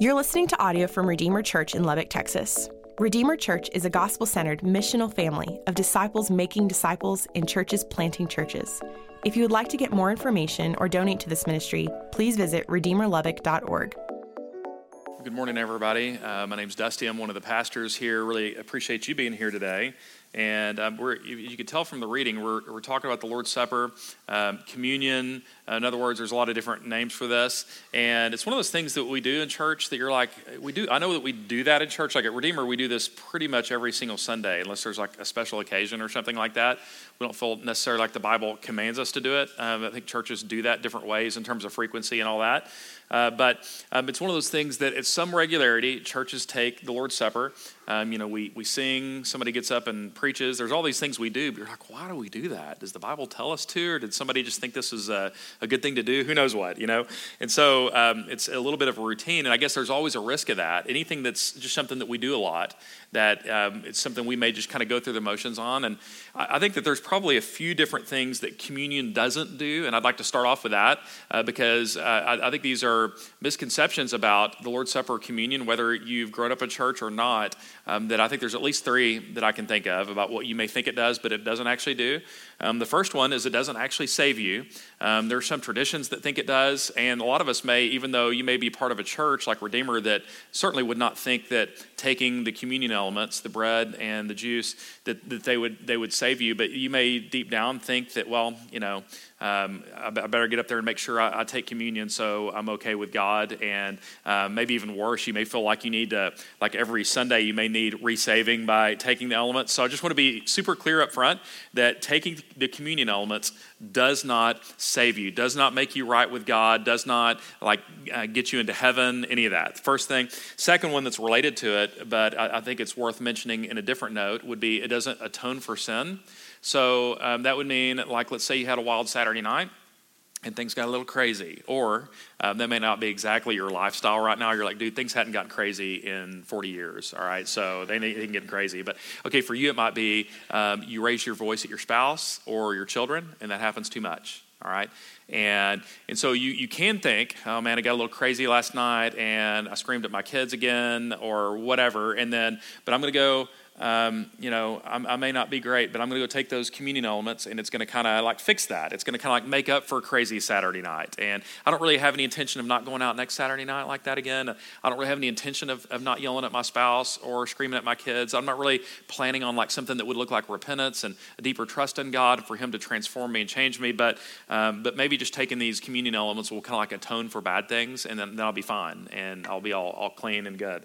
You're listening to audio from Redeemer Church in Lubbock, Texas. Redeemer Church is a gospel centered missional family of disciples making disciples and churches planting churches. If you would like to get more information or donate to this ministry, please visit redeemerlubbock.org. Good morning, everybody. Uh, my name's Dusty. I'm one of the pastors here. Really appreciate you being here today. And um, you can tell from the reading, we're, we're talking about the Lord's Supper, um, communion. Uh, in other words, there's a lot of different names for this. And it's one of those things that we do in church that you're like, we do, I know that we do that in church. Like at Redeemer, we do this pretty much every single Sunday, unless there's like a special occasion or something like that. We don't feel necessarily like the Bible commands us to do it. Um, I think churches do that different ways in terms of frequency and all that. Uh, but um, it's one of those things that at some regularity, churches take the Lord's Supper. Um, you know, we, we sing, somebody gets up and preaches. There's all these things we do, but you're like, why do we do that? Does the Bible tell us to, or did somebody just think this is a, a good thing to do? Who knows what, you know? And so um, it's a little bit of a routine, and I guess there's always a risk of that. Anything that's just something that we do a lot, that um, it's something we may just kind of go through the motions on. And I, I, think that there's probably a few different things that communion doesn't do, and I'd like to start off with that uh, because uh, I, I think these are misconceptions about the Lord's Supper communion, whether you've grown up in church or not um, that I think there's at least three that I can think of about what you may think it does, but it doesn't actually do. Um, the first one is it doesn't actually save you. Um, there are some traditions that think it does, and a lot of us may, even though you may be part of a church like Redeemer, that certainly would not think that taking the communion elements, the bread and the juice, that, that they would they would save you. But you may deep down think that, well, you know, um, I, better get up there and make sure I, I, take communion so I'm okay with God. And uh, maybe even worse, you may feel like you need to, like every Sunday, you may need resaving by taking the elements. So I just want to be super clear up front that taking the communion elements does not save you, does not make you right with God, does not like uh, get you into heaven, any of that. First thing. Second one that's related to it, but I, I think it's worth mentioning in a different note, would be it doesn't atone for sin. So um, that would mean, like, let's say you had a wild Saturday night and things got a little crazy. Or um, that may not be exactly your lifestyle right now. You're like, dude, things hadn't gotten crazy in 40 years. All right, so they ain't getting crazy. But okay, for you, it might be um, you raise your voice at your spouse or your children, and that happens too much. All right, and and so you you can think, oh man, I got a little crazy last night, and I screamed at my kids again, or whatever. And then, but I'm going to go um, you know, I'm, i may not be great, but I'm going to go take those communion elements and it's going to kind of like fix that. It's going to kind of like make up for a crazy Saturday night. And I don't really have any intention of not going out next Saturday night like that again. I don't really have any intention of, of not yelling at my spouse or screaming at my kids. I'm not really planning on like something that would look like repentance and a deeper trust in God for Him to transform me and change me. But, um, but maybe just taking these communion elements will kind of like atone for bad things and then, then I'll be fine and I'll be all, all clean and good.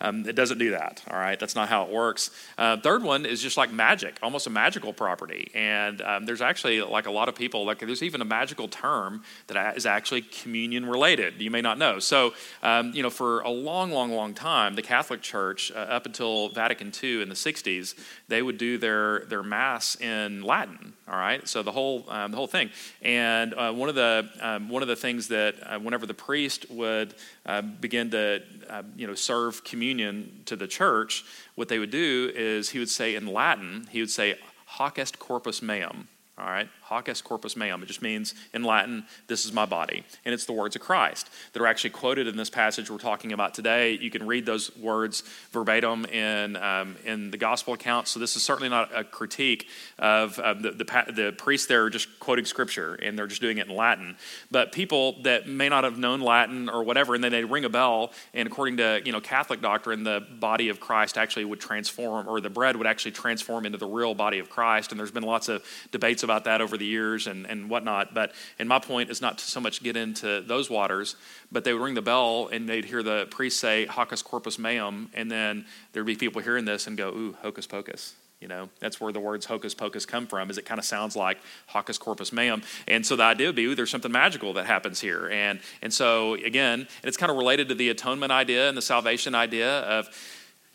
Um, it doesn't do that, all right? That's not how it works. Uh, third one is just like magic, almost a magical property. And um, there's actually like a lot of people, like there's even a magical term that is actually communion related. You may not know. So, um, you know, for a long, long, long time, the Catholic Church, uh, up until Vatican II in the 60s, they would do their, their Mass in Latin, all right? So the whole, um, the whole thing. And uh, one, of the, um, one of the things that uh, whenever the priest would uh, begin to, uh, you know, serve communion, communion to the church, what they would do is he would say in Latin, he would say, Hoc est corpus meum. All right, hoc est corpus meum. It just means in Latin, this is my body. And it's the words of Christ that are actually quoted in this passage we're talking about today. You can read those words verbatim in, um, in the gospel account. So this is certainly not a critique of um, the, the, the priests there are just quoting scripture and they're just doing it in Latin. But people that may not have known Latin or whatever, and then they ring a bell, and according to you know Catholic doctrine, the body of Christ actually would transform, or the bread would actually transform into the real body of Christ. And there's been lots of debates about that over the years and, and whatnot. But and my point is not to so much get into those waters, but they would ring the bell and they'd hear the priest say "Hocus corpus meum," and then there'd be people hearing this and go, "Ooh, hocus pocus." You know, that's where the words hocus pocus come from, is it kind of sounds like hocus corpus meum. And so the idea would be, there's something magical that happens here. And, and so, again, and it's kind of related to the atonement idea and the salvation idea of,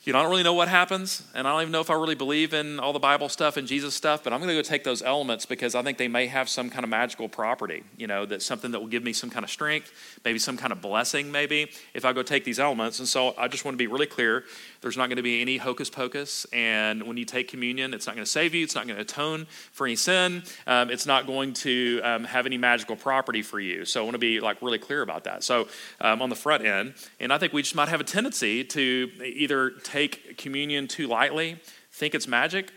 you know, I don't really know what happens, and I don't even know if I really believe in all the Bible stuff and Jesus stuff, but I'm going to go take those elements because I think they may have some kind of magical property, you know, that's something that will give me some kind of strength, maybe some kind of blessing, maybe, if I go take these elements. And so I just want to be really clear there's not going to be any hocus pocus. And when you take communion, it's not going to save you, it's not going to atone for any sin, um, it's not going to um, have any magical property for you. So I want to be like really clear about that. So um, on the front end, and I think we just might have a tendency to either take communion too lightly, think it's magic.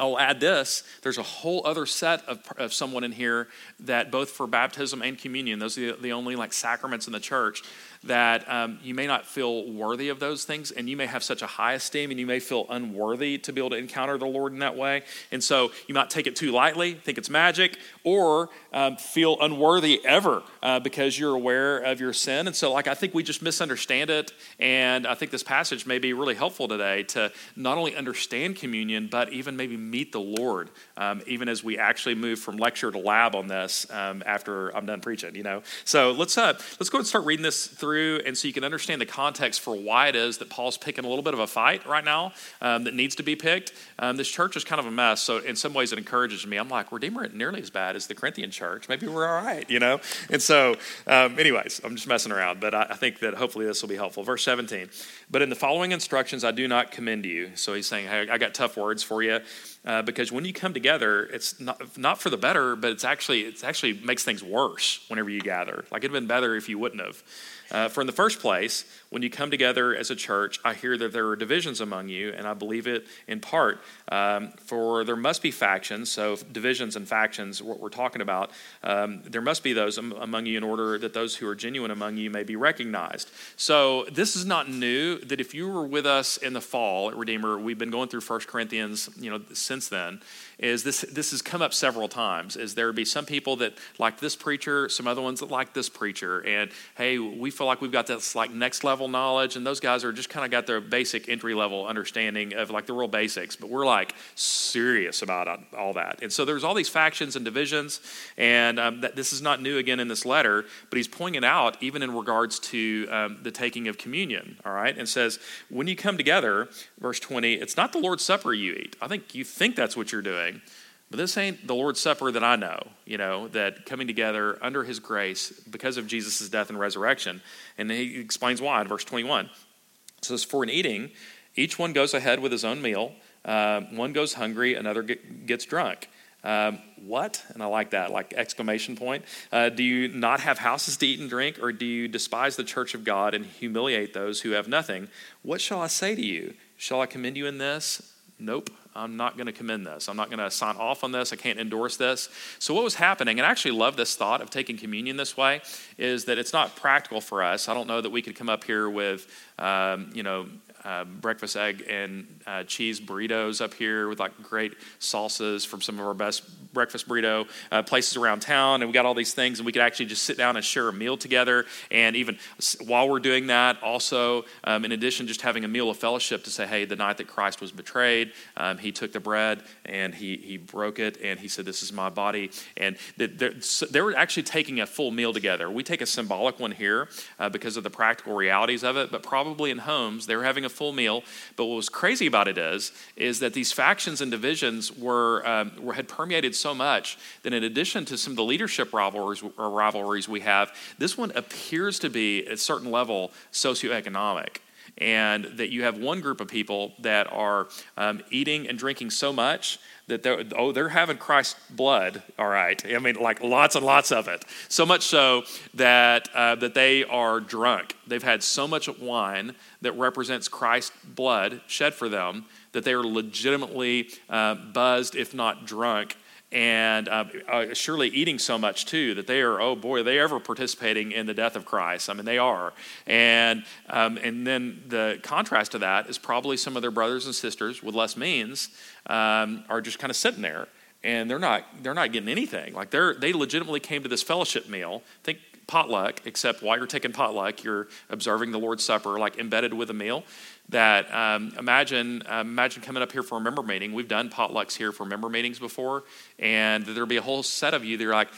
I'll add this there's a whole other set of, of someone in here that both for baptism and communion, those are the, the only like sacraments in the church that um, you may not feel worthy of those things, and you may have such a high esteem, and you may feel unworthy to be able to encounter the Lord in that way. And so you might take it too lightly, think it's magic, or um, feel unworthy ever uh, because you're aware of your sin. And so, like, I think we just misunderstand it. And I think this passage may be really helpful today to not only understand communion, but even maybe meet the Lord, um, even as we actually move from lecture to lab on this um, after I'm done preaching, you know? So let's, uh, let's go and start reading this through and so you can understand the context for why it is that Paul's picking a little bit of a fight right now um, that needs to be picked. Um, this church is kind of a mess, so in some ways it encourages me. I'm like, Redeemer isn't nearly as bad as the Corinthian church. Maybe we're all right, you know? And so, um, anyways, I'm just messing around, but I, I think that hopefully this will be helpful. Verse 17, but in the following instructions, I do not commend you. So he's saying, hey, I got tough words for you. Uh, because when you come together, it's not, not for the better, but it's actually it's actually makes things worse whenever you gather. Like it'd been better if you wouldn't have. Uh, for in the first place, when you come together as a church, I hear that there are divisions among you, and I believe it in part. Um, for there must be factions, so divisions and factions, what we're talking about, um, there must be those among you in order that those who are genuine among you may be recognized. So this is not new, that if you were with us in the fall at Redeemer, we've been going through 1 Corinthians, you know, since then is this this has come up several times is there be some people that like this preacher some other ones that like this preacher and hey we feel like we've got this like next level knowledge and those guys are just kind of got their basic entry level understanding of like the real basics but we're like serious about all that. And so there's all these factions and divisions and um, that, this is not new again in this letter but he's pointing out even in regards to um, the taking of communion all right? And says when you come together verse 20 it's not the lord's supper you eat. I think you think that's what you're doing but this ain't the Lord's Supper that I know, you know, that coming together under his grace because of Jesus' death and resurrection. And he explains why in verse 21. It says, For in eating, each one goes ahead with his own meal. Uh, one goes hungry, another get, gets drunk. Um, what? And I like that, like exclamation point. Uh, do you not have houses to eat and drink, or do you despise the church of God and humiliate those who have nothing? What shall I say to you? Shall I commend you in this? Nope. I'm not going to commend this. I'm not going to sign off on this. I can't endorse this. So, what was happening, and I actually love this thought of taking communion this way, is that it's not practical for us. I don't know that we could come up here with, um, you know, uh, breakfast egg and uh, cheese burritos up here with like great salsas from some of our best breakfast burrito uh, places around town. And we got all these things, and we could actually just sit down and share a meal together. And even while we're doing that, also, um, in addition, just having a meal of fellowship to say, hey, the night that Christ was betrayed, um, he took the bread and he, he broke it and he said, this is my body. And they're, they're actually taking a full meal together. We take a symbolic one here uh, because of the practical realities of it, but probably in homes, they were having a full meal. But what was crazy about it is, is that these factions and divisions were, um, were had permeated so much that in addition to some of the leadership rivalries, rivalries we have, this one appears to be at a certain level socioeconomic and that you have one group of people that are um, eating and drinking so much that they're, oh, they're having Christ's blood, all right. I mean, like lots and lots of it. So much so that, uh, that they are drunk. They've had so much wine that represents Christ's blood shed for them that they are legitimately uh, buzzed, if not drunk, and uh, uh, surely eating so much too that they are oh boy are they ever participating in the death of christ? I mean they are. And um, and then the contrast to that is probably some of their brothers and sisters with less means um, are just kind of sitting there and they're not they're not getting anything. Like they're they legitimately came to this fellowship meal think potluck except while you're taking potluck you're observing the lord's supper like embedded with a meal that um, imagine uh, imagine coming up here for a member meeting. We've done potlucks here for member meetings before, and there'll be a whole set of you that are like,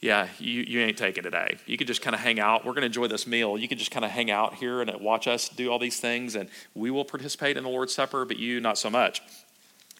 yeah, you, you ain't taking today. You can just kind of hang out. We're going to enjoy this meal. You can just kind of hang out here and watch us do all these things, and we will participate in the Lord's Supper, but you not so much.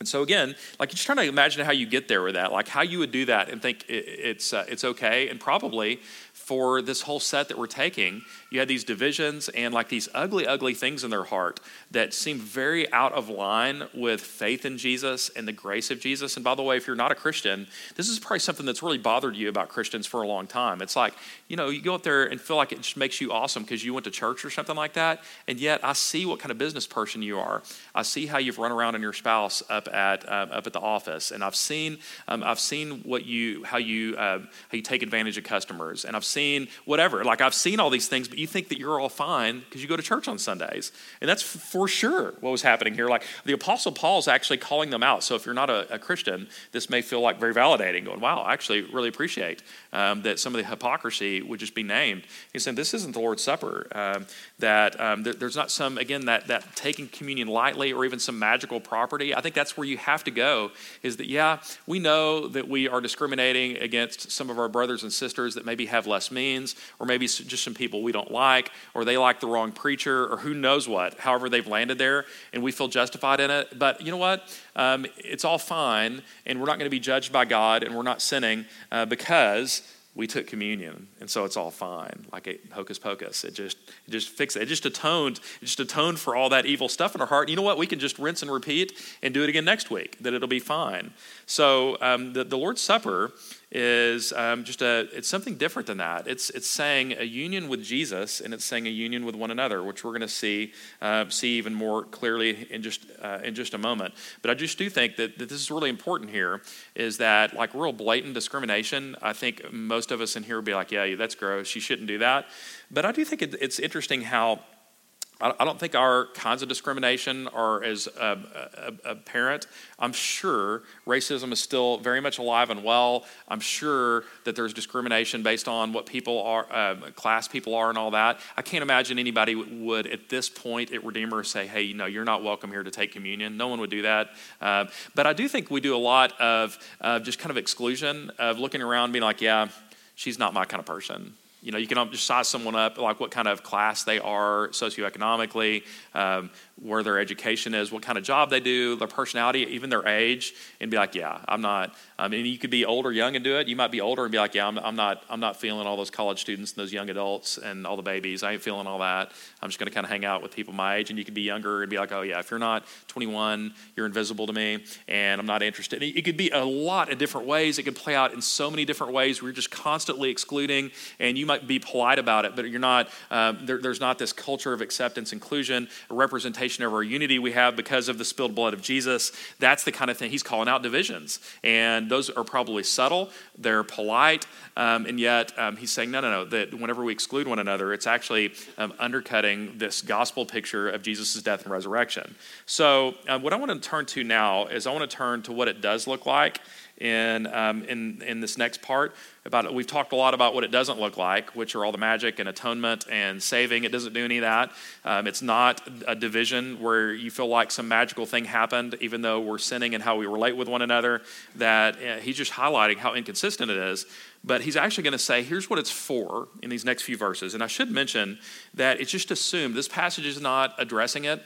And so again, like you're just trying to imagine how you get there with that, like how you would do that and think it's uh, it's okay, and probably for this whole set that we're taking, you had these divisions and like these ugly, ugly things in their heart that seem very out of line with faith in Jesus and the grace of Jesus. And by the way, if you're not a Christian, this is probably something that's really bothered you about Christians for a long time. It's like, you know, you go up there and feel like it just makes you awesome because you went to church or something like that. And yet I see what kind of business person you are. I see how you've run around on your spouse up at, uh, up at the office. And I've seen, um, I've seen what you, how you, uh, how you take advantage of customers. And I've seen whatever. Like I've seen all these things, but you think that you're all fine because you go to church on Sundays. And that's for sure what was happening here. Like the Apostle Paul's actually calling them out. So if you're not a, a Christian, this may feel like very validating, going, wow, I actually really appreciate um, that some of the hypocrisy would just be named. He's saying this isn't the Lord's Supper. Um, that um, there, there's not some, again, that, that taking communion lightly or even some magical property. I think that's where you have to go is that, yeah, we know that we are discriminating against some of our brothers and sisters that maybe have less means or maybe just some people we don't like or they like the wrong preacher or who knows what, however they've landed there and we feel justified in it. But you know what? Um, it's all fine and we're not going to be judged by God and we're not sinning uh, because we took communion and so it's all fine. Like a hocus pocus. It just it just fixed it. It just atoned it just atoned for all that evil stuff in our heart. You know what? We can just rinse and repeat and do it again next week that it'll be fine. So um, the, the lord's supper is um, just a it's something different than that. It's it's saying a union with jesus and it's saying a union with one another which we're going to see uh, see even more clearly in just uh, in just a moment. But i just do think that, that this is really important here is that like real blatant discrimination i think most of us in here would be like yeah that's gross. You shouldn't do that. But i do think it, it's interesting how I don't think our kinds of discrimination are as uh, apparent. I'm sure racism is still very much alive and well. I'm sure that there's discrimination based on what people are, uh, class people are, and all that. I can't imagine anybody would, at this point at Redeemer, say, hey, you know, you're not welcome here to take communion. No one would do that. Uh, but I do think we do a lot of just kind of exclusion, of looking around being like, yeah, she's not my kind of person you know, you can just size someone up, like what kind of class they are socioeconomically, um, where their education is, what kind of job they do, their personality, even their age, and be like, yeah, I'm not. I mean, you could be old or young and do it. You might be older and be like, yeah, I'm, I'm not. I'm not feeling all those college students and those young adults and all the babies. I ain't feeling all that. I'm just going to kind of hang out with people my age. And you could be younger and be like, oh yeah, if you're not 21, you're invisible to me, and I'm not interested. It could be a lot of different ways. It could play out in so many different ways. We're just constantly excluding, and you might be polite about it, but you're not. Uh, there, there's not this culture of acceptance, inclusion, a representation of our unity we have because of the spilled blood of Jesus. That's the kind of thing he's calling out divisions, and those are probably subtle. They're polite, um, and yet um, he's saying no, no, no. That whenever we exclude one another, it's actually um, undercutting this gospel picture of Jesus' death and resurrection. So, uh, what I want to turn to now is I want to turn to what it does look like in, um, in, in this next part. About it. We've talked a lot about what it doesn't look like, which are all the magic and atonement and saving. It doesn't do any of that. Um, it's not a division where you feel like some magical thing happened, even though we're sinning and how we relate with one another. That uh, he's just highlighting how inconsistent it is. But he's actually going to say, here's what it's for in these next few verses. And I should mention that it's just assumed this passage is not addressing it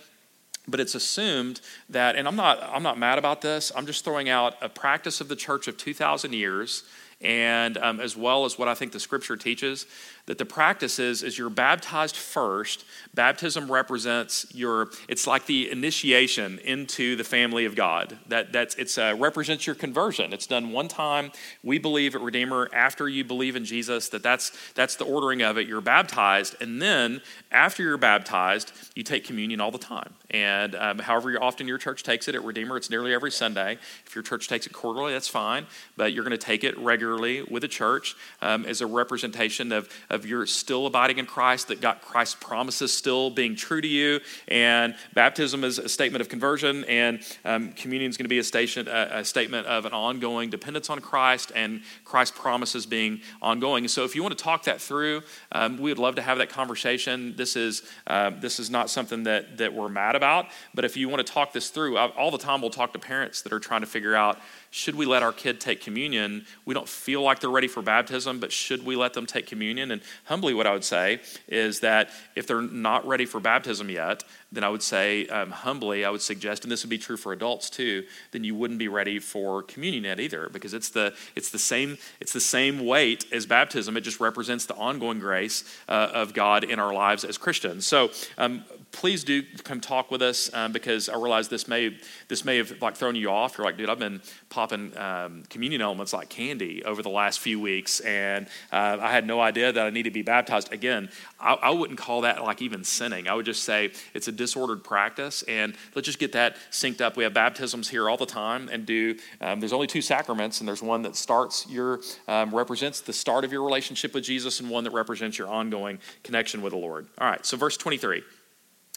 but it's assumed that and i'm not i'm not mad about this i'm just throwing out a practice of the church of 2000 years and um, as well as what i think the scripture teaches that the practice is is you're baptized first. Baptism represents your it's like the initiation into the family of god. That that's it's uh, represents your conversion. It's done one time. We believe at redeemer after you believe in jesus that that's that's the ordering of it. You're baptized and then after you're baptized you take communion all the time. And um, however often your church takes it at redeemer it's nearly every sunday. If your church takes it quarterly that's fine but you're going to take it regularly with the church um, as a representation of, of of you're still abiding in Christ, that got Christ's promises still being true to you. And baptism is a statement of conversion, and um, communion is going to be a, station, a, a, statement of an ongoing dependence on Christ and Christ's promises being ongoing. So, if you want to talk that through, um, we would love to have that conversation. This is uh, this is not something that that we're mad about, but if you want to talk this through, I, all the time we'll talk to parents that are trying to figure out should we let our kid take communion? We don't feel like they're ready for baptism, but should we let them take communion? And humbly, what I would say is that if they're not ready for baptism yet, then I would say, um, humbly, I would suggest, and this would be true for adults too, then you wouldn't be ready for communion yet either, because it's the it's the same it's the same weight as baptism. It just represents the ongoing grace uh, of God in our lives as Christians. So um, please do come talk with us um, because I realize this may this may have like thrown you off. You're like, dude, I've been popping um, communion elements like candy over the last few weeks, and uh, I had no idea that I need to be baptized again. I, I, wouldn't call that like even sinning. I would just say it's a disordered practice, and let's just get that synced up. We have baptisms here all the time, and do um, there's only two sacraments, and there's one that starts your um, represents the start of your relationship with Jesus, and one that represents your ongoing connection with the Lord. All right, so verse 23.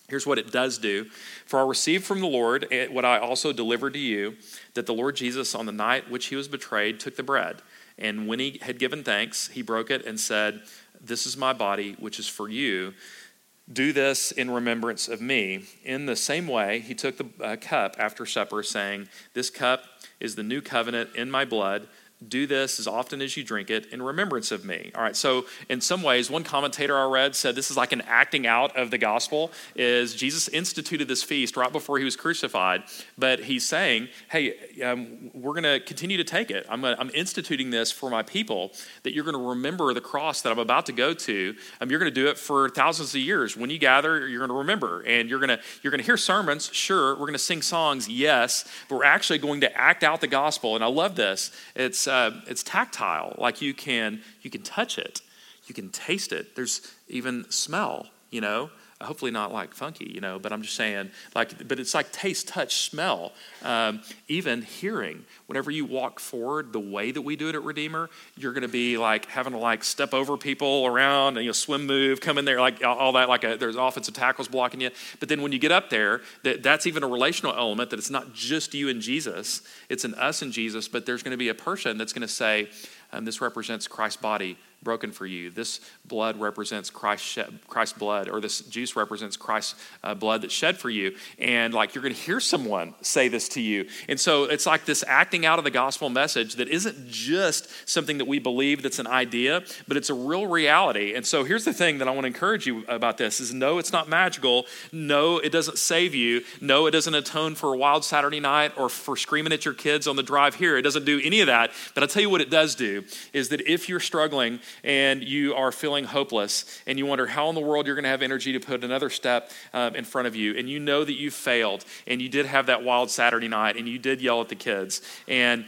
Here's what it does do. For I received from the Lord eh, what I also delivered to you that the Lord Jesus, on the night which he was betrayed, took the bread. And when he had given thanks, he broke it and said, This is my body, which is for you. Do this in remembrance of me. In the same way, he took the uh, cup after supper, saying, This cup is the new covenant in my blood do this as often as you drink it in remembrance of me. All right, so in some ways, one commentator I read said this is like an acting out of the gospel, is Jesus instituted this feast right before he was crucified, but he's saying, hey, um, we're going to continue to take it. I'm, gonna, I'm instituting this for my people, that you're going to remember the cross that I'm about to go to. Um, you're going to do it for thousands of years. When you gather, you're going to remember, and you're going to you're going to hear sermons. Sure, we're going to sing songs, yes, but we're actually going to act out the gospel. And I love this. It's uh, it's tactile. Like you can you can touch it, you can taste it. There's even smell. You know, hopefully not like funky, you know, but I'm just saying, like, but it's like taste, touch, smell, um, even hearing. Whenever you walk forward the way that we do it at Redeemer, you're going to be like having to like step over people around and you know, swim move, come in there, like all that, like a, there's offensive tackles blocking you. But then when you get up there, that, that's even a relational element that it's not just you and Jesus, it's an us and Jesus, but there's going to be a person that's going to say, um, this represents Christ's body broken for you. This blood represents Christ's, shed, Christ's blood, or this juice represents Christ's uh, blood that's shed for you. And like you're going to hear someone say this to you. And so it's like this acting out of the gospel message that isn't just something that we believe that's an idea, but it's a real reality. And so here's the thing that I want to encourage you about this is no, it's not magical. No, it doesn't save you. No, it doesn't atone for a wild Saturday night or for screaming at your kids on the drive here. It doesn't do any of that. But I'll tell you what it does do is that if you're struggling and you are feeling hopeless and you wonder how in the world you're going to have energy to put another step um, in front of you, and you know that you failed and you did have that wild Saturday night and you did yell at the kids and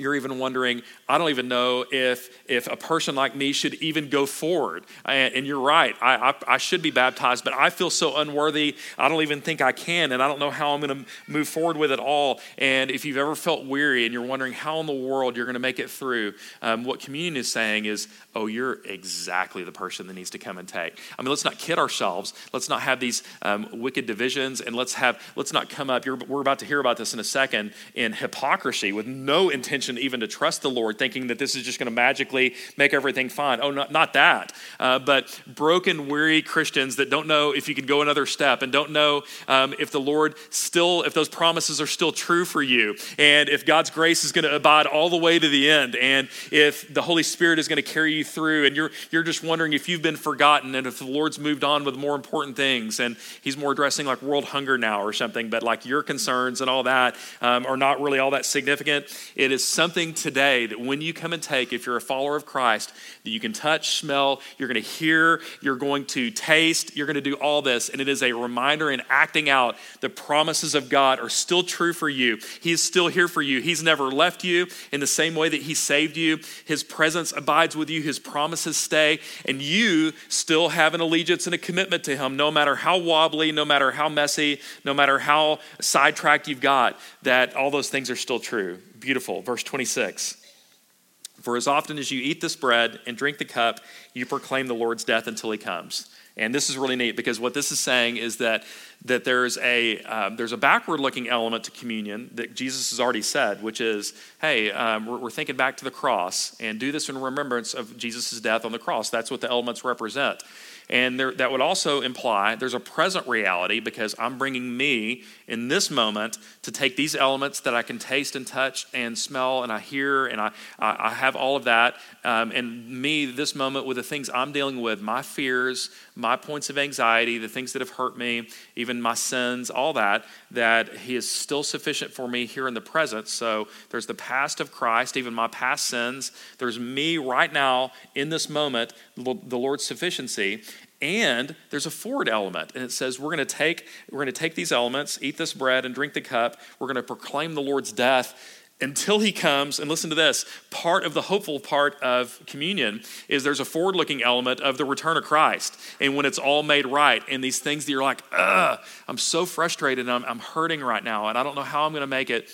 you're even wondering i don't even know if if a person like me should even go forward. And, and you're right I, I, I, should be baptized but i feel so unworthy i don't even think i can and i don't know how i'm going to move forward with it all. And if you've ever felt weary and you're wondering how in the world you're going to make it through um, what communion is saying is oh you're exactly the person that needs to come and take. I mean let's not kid ourselves. Let's not have these um, wicked divisions and let's have let's not come up. You're, we're about to hear about this in a second in hypocrisy with no intention even to trust the Lord, thinking that this is just going to magically make everything fine. Oh, not, not that. Uh, but broken, weary Christians that don't know if you can go another step and don't know um, if the Lord still, if those promises are still true for you, and if God's grace is going to abide all the way to the end, and if the Holy Spirit is going to carry you through, and you're, you're just wondering if you've been forgotten and if the Lord's moved on with more important things, and He's more addressing like world hunger now or something, but like your concerns and all that um, are not really all that significant. It is something today that when you come and take, if you're a follower of Christ, that you can touch, smell, you're going to hear, you're going to taste, you're going to do all this. And it is a reminder and acting out the promises of God are still true for you. He is still here for you. He's never left you in the same way that He saved you. His presence abides with you, His promises stay, and you still have an allegiance and a commitment to Him, no matter how wobbly, no matter how messy, no matter how sidetracked you've got, that all those things are still true beautiful. Verse 26 For as often as you eat this bread and drink the cup, you proclaim the Lord's death until he comes. And this is really neat because what this is saying is that, that there's, a, um, there's a backward looking element to communion that Jesus has already said, which is, hey, um, we're, we're, thinking back to the cross and do this in remembrance of Jesus' death on the cross. That's what the elements represent. And there, that would also imply there's a present reality because I'm bringing me in this moment to take these elements that I can taste and touch and smell and I hear and I, I have all of that. Um, and me, this moment with the things I'm dealing with, my fears, my points of anxiety, the things that have hurt me, even my sins, all that, that He is still sufficient for me here in the present. So there's the past of Christ, even my past sins. There's me right now in this moment, the Lord's sufficiency. And there's a forward element, and it says we're going to take we're going to take these elements, eat this bread, and drink the cup. We're going to proclaim the Lord's death until he comes and listen to this part of the hopeful part of communion is there's a forward looking element of the return of christ and when it's all made right and these things that you're like ugh i'm so frustrated and I'm, I'm hurting right now and i don't know how i'm going to make it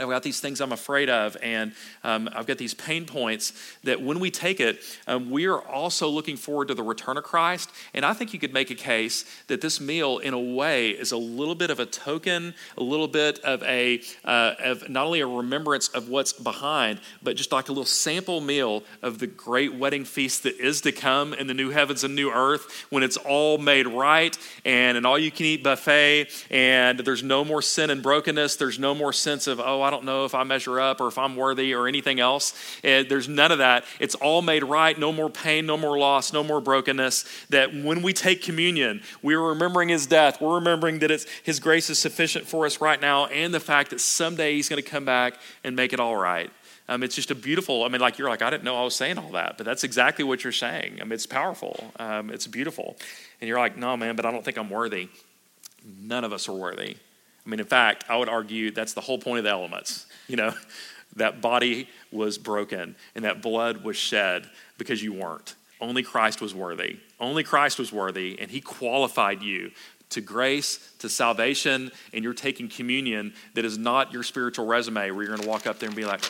I've got these things I'm afraid of, and um, I've got these pain points that when we take it, um, we are also looking forward to the return of Christ. And I think you could make a case that this meal, in a way, is a little bit of a token, a little bit of a, uh, of not only a remembrance of what's behind, but just like a little sample meal of the great wedding feast that is to come in the new heavens and new earth when it's all made right and an all you can eat buffet, and there's no more sin and brokenness. There's no more sense of, oh, I don't know if I measure up or if I'm worthy or anything else. It, there's none of that. It's all made right. No more pain, no more loss, no more brokenness. That when we take communion, we're remembering his death. We're remembering that it's, his grace is sufficient for us right now and the fact that someday he's going to come back and make it all right. Um, it's just a beautiful, I mean, like you're like, I didn't know I was saying all that, but that's exactly what you're saying. I mean, it's powerful, um, it's beautiful. And you're like, no, man, but I don't think I'm worthy. None of us are worthy. I mean, in fact, I would argue that's the whole point of the elements. You know, that body was broken and that blood was shed because you weren't. Only Christ was worthy. Only Christ was worthy, and He qualified you to grace, to salvation, and you're taking communion that is not your spiritual resume where you're going to walk up there and be like,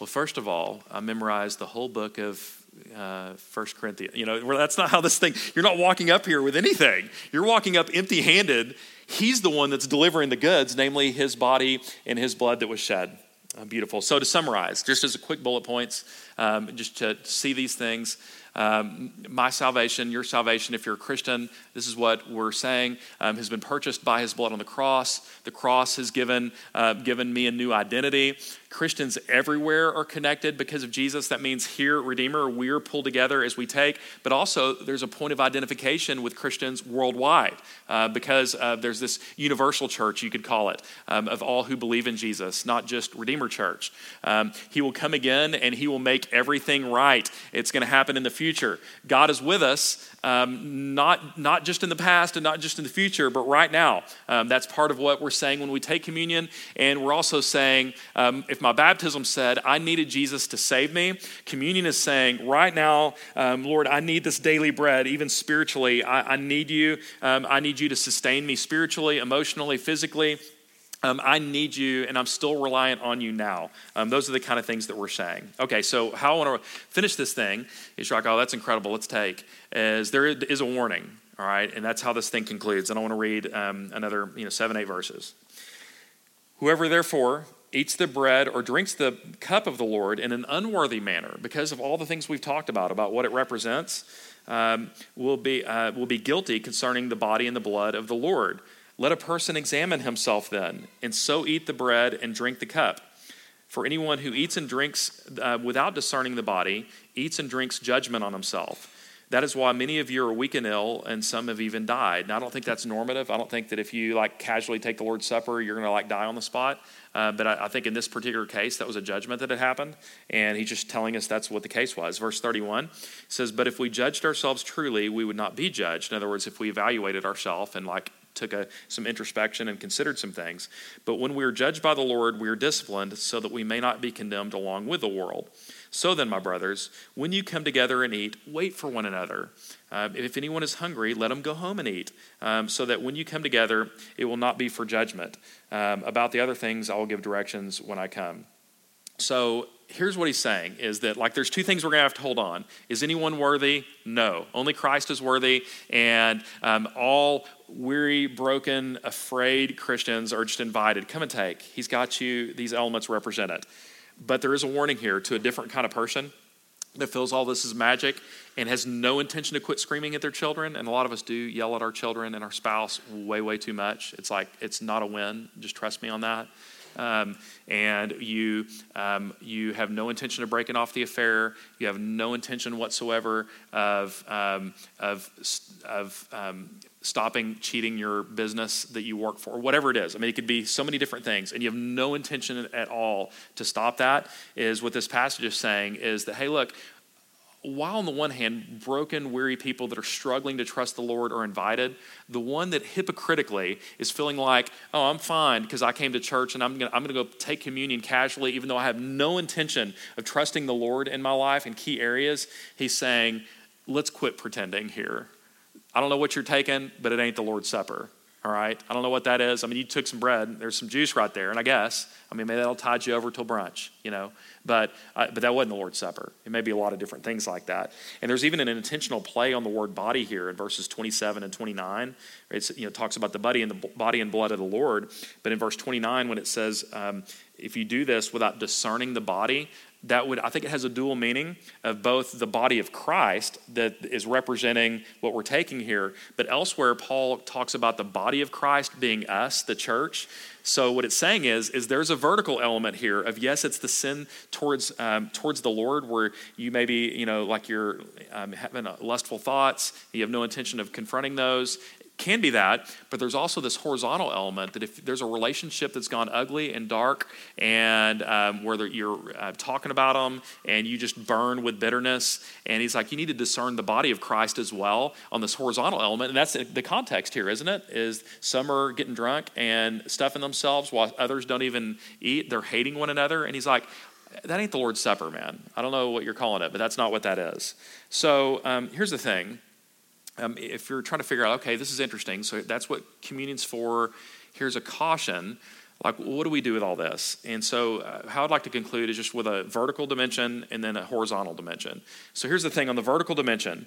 well, first of all, I memorized the whole book of uh, First Corinthians. You know, that's not how this thing. You're not walking up here with anything. You're walking up empty-handed. He's the one that's delivering the goods, namely His body and His blood that was shed. Uh, beautiful. So to summarize, just as a quick bullet points, um, just to see these things. Um, my salvation, your salvation, if you're a Christian, this is what we're saying, um, has been purchased by his blood on the cross. The cross has given, uh, given me a new identity. Christians everywhere are connected because of Jesus. That means here Redeemer, we're pulled together as we take, but also there's a point of identification with Christians worldwide uh, because uh, there's this universal church, you could call it, um, of all who believe in Jesus, not just Redeemer Church. Um, he will come again and he will make everything right. It's going to happen in the future future. God is with us, um, not, not just in the past and not just in the future, but right now. Um, that's part of what we're saying when we take communion. And we're also saying, um, if my baptism said, I needed Jesus to save me, communion is saying, right now, um, Lord, I need this daily bread, even spiritually. I, I need you. Um, I need you to sustain me spiritually, emotionally, physically. Um, I need you, and I'm still reliant on you now. Um, those are the kind of things that we're saying. Okay, so how I want to finish this thing is like, oh, that's incredible. Let's take is there is a warning, all right, and that's how this thing concludes. And I want to read um, another, you know, seven, eight verses. Whoever therefore eats the bread or drinks the cup of the Lord in an unworthy manner, because of all the things we've talked about about what it represents, um, will be uh, will be guilty concerning the body and the blood of the Lord. Let a person examine himself then, and so eat the bread and drink the cup. For anyone who eats and drinks uh, without discerning the body eats and drinks judgment on himself. That is why many of you are weak and ill, and some have even died. Now, I don't think that's normative. I don't think that if you like casually take the Lord's Supper, you're going to like die on the spot. Uh, but I, I, think in this particular case, that was a judgment that had happened, and he's just telling us that's what the case was. Verse 31 says, "But if we judged ourselves truly, we would not be judged." In other words, if we evaluated ourselves and like took a, some introspection and considered some things. But when we are judged by the Lord, we are disciplined so that we may not be condemned along with the world. So then, my brothers, when you come together and eat, wait for one another. Uh, if anyone is hungry, let him go home and eat, um, so that when you come together, it will not be for judgment. Um, about the other things, I will give directions when I come. So here's what he's saying is that like there's two things we're going to have to hold on is anyone worthy no only christ is worthy and um, all weary broken afraid christians are just invited come and take he's got you these elements represent it but there is a warning here to a different kind of person that feels all this is magic and has no intention to quit screaming at their children. And a lot of us do yell at our children and our spouse way, way too much. It's like, it's not a win. Just trust me on that. Um, and you, um, you have no intention of breaking off the affair. You have no intention whatsoever of, um, of, of um, stopping cheating your business that you work for, whatever it is. I mean, it could be so many different things, and you have no intention at all to stop that. Is what this passage is saying is that, hey, look, while on the one hand, broken, weary people that are struggling to trust the Lord are invited, the one that hypocritically is feeling like, oh, I'm fine because I came to church and I'm going to go take communion casually, even though I have no intention of trusting the Lord in my life in key areas, he's saying, let's quit pretending here. I don't know what you're taking, but it ain't the Lord's Supper. All right. I don't know what that is. I mean, you took some bread. There's some juice right there, and I guess I mean maybe that'll tide you over till brunch, you know. But uh, but that wasn't the Lord's Supper. It may be a lot of different things like that. And there's even an intentional play on the word body here in verses 27 and 29. It's you know talks about the body and the body and blood of the Lord. But in verse 29, when it says um, if you do this without discerning the body, that would, I think it has a dual meaning of both the body of Christ that is representing what we're taking here, but elsewhere, Paul talks about the body of Christ being us, the church. So what it's saying is, is there's a vertical element here of yes, it's the sin towards um, towards the Lord, where you maybe you know like you're um, having lustful thoughts, you have no intention of confronting those, can be that, but there's also this horizontal element that if there's a relationship that's gone ugly and dark, and um, where you're uh, talking about them and you just burn with bitterness, and he's like, you need to discern the body of Christ as well on this horizontal element, and that's the context here, isn't it? Is some are getting drunk and stuffing themselves while others don't even eat, they're hating one another, and he's like, that ain't the Lord's Supper, man. I don't know what you're calling it, but that's not what that is. So um, here's the thing um, if you're trying to figure out, okay, this is interesting, so that's what communion's for, here's a caution. Like, what do we do with all this? And so, uh, how I'd like to conclude is just with a vertical dimension and then a horizontal dimension. So, here's the thing on the vertical dimension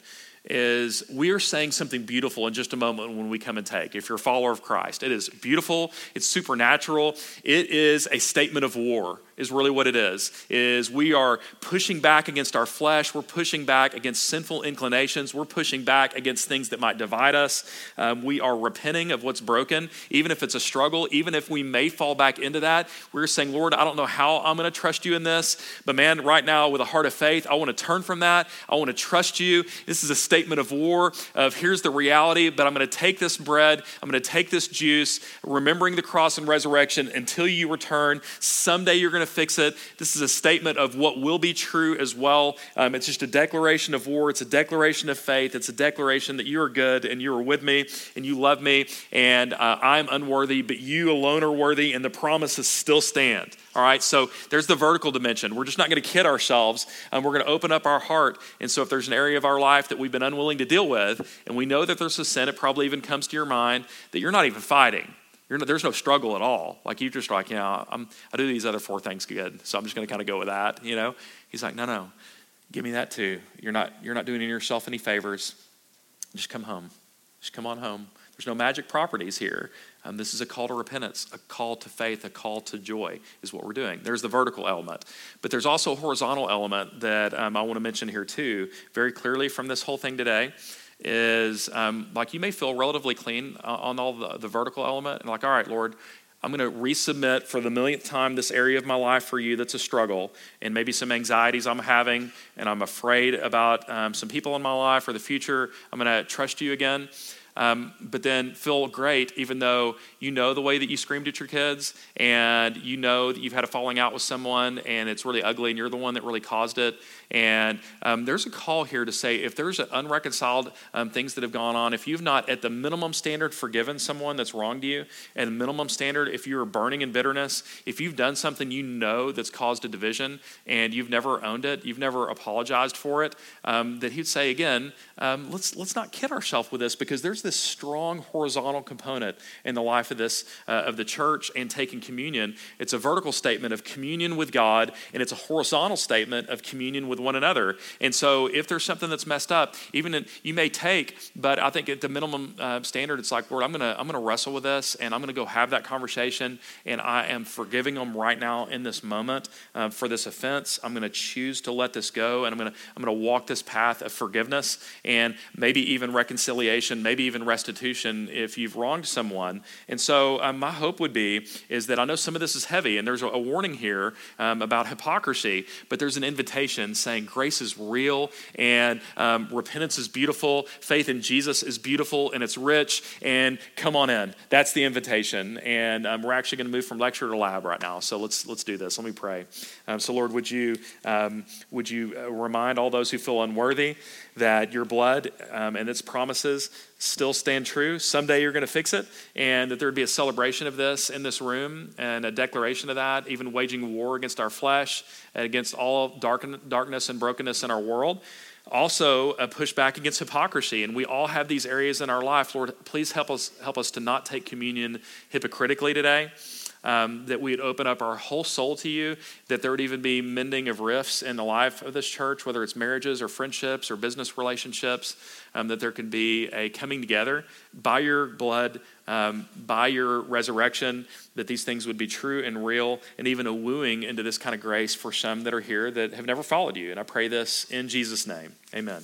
is we are saying something beautiful in just a moment when we come and take. If you're a follower of Christ, it is beautiful, it's supernatural, it is a statement of war is really what it is is we are pushing back against our flesh we're pushing back against sinful inclinations we're pushing back against things that might divide us. Um, we are repenting of what's broken even if it's a struggle even if we may fall back into that. We're saying lord i don't know how i'm going to trust you in this but man right now with a heart of faith i want to turn from that. I want to trust you. This is a statement of war of here's the reality but i'm going to take this bread i'm going to take this juice remembering the cross and resurrection until you return someday you're going to fix it. This is a statement of what will be true as well. Um, it's just a declaration of war. It's a declaration of faith. It's a declaration that you are good and you are with me and you love me and uh, I'm unworthy, but you alone are worthy and the promises still stand. All right, so there's the vertical dimension. We're just not going to kid ourselves. Um, we're going to open up our heart. And so, if there's an area of our life that we've been unwilling to deal with, and we know that there's a sin, it probably even comes to your mind that you're not even fighting there's no struggle at all. Like you just like, you know, I'm, I do these other four things good, so I'm just going to kind of go with that. You know, he's like, no, no, give me that too. You're not, you're not doing yourself any favors. Just come home. Just come on home. There's no magic properties here. Um, this is a call to repentance, a call to faith, a call to joy is what we're doing. There's the vertical element, but there's also a horizontal element that um, I want to mention here too, very clearly from this whole thing today is um, like you may feel relatively clean uh, on all the, the vertical element and like all right lord i'm going to resubmit for the millionth time this area of my life for you that's a struggle and maybe some anxieties i'm having and i'm afraid about um, some people in my life or the future i'm going to trust you again um, but then feel great even though you know the way that you screamed at your kids and you know that you've had a falling out with someone and it's really ugly and you're the one that really caused it. And um, there's a call here to say if there's unreconciled um, things that have gone on, if you've not, at the minimum standard, forgiven someone that's wronged you, the minimum standard, if you're burning in bitterness, if you've done something you know that's caused a division and you've never owned it, you've never apologized for it, um, that he'd say again, um, let's let's not kid ourselves with this because there's this strong horizontal component in the life of this uh, of the church and taking communion. It's a vertical statement of communion with God, and it's a horizontal statement of communion with one another. And so, if there's something that's messed up, even in, you may take, but I think at the minimum uh, standard, it's like, Lord, I'm gonna I'm gonna wrestle with this, and I'm gonna go have that conversation, and I am forgiving them right now in this moment uh, for this offense. I'm gonna choose to let this go, and I'm gonna I'm gonna walk this path of forgiveness and maybe even reconciliation, maybe even restitution if you've wronged someone. And so, um, my hope would be is that I know some of this is heavy, and there's a, a warning here um, about hypocrisy, but there's an invitation saying grace is real and um, repentance is beautiful, faith in Jesus is beautiful and it's rich, and come on in. That's the invitation. And um, we're actually going to move from lecture to lab right now. So let's let's do this. Let me pray. Um, so Lord, would you um, would you uh, remind all those who feel unworthy that your blood and its promises still stand true. Someday you're going to fix it, and that there would be a celebration of this in this room and a declaration of that, even waging war against our flesh and against all darken, darkness and brokenness in our world. Also, a pushback against hypocrisy, and we all have these areas in our life. Lord, please help us help us to not take communion hypocritically today um, that we'd open up our whole soul to you, that there would even be mending of rifts in the life of this church, whether it's marriages or friendships or business relationships, um, that there can be a coming together by your blood, um, by your resurrection, that these things would be true and real, and even a wooing into this kind of grace for some that are here that have never followed you. And I pray this in Jesus' name. Amen.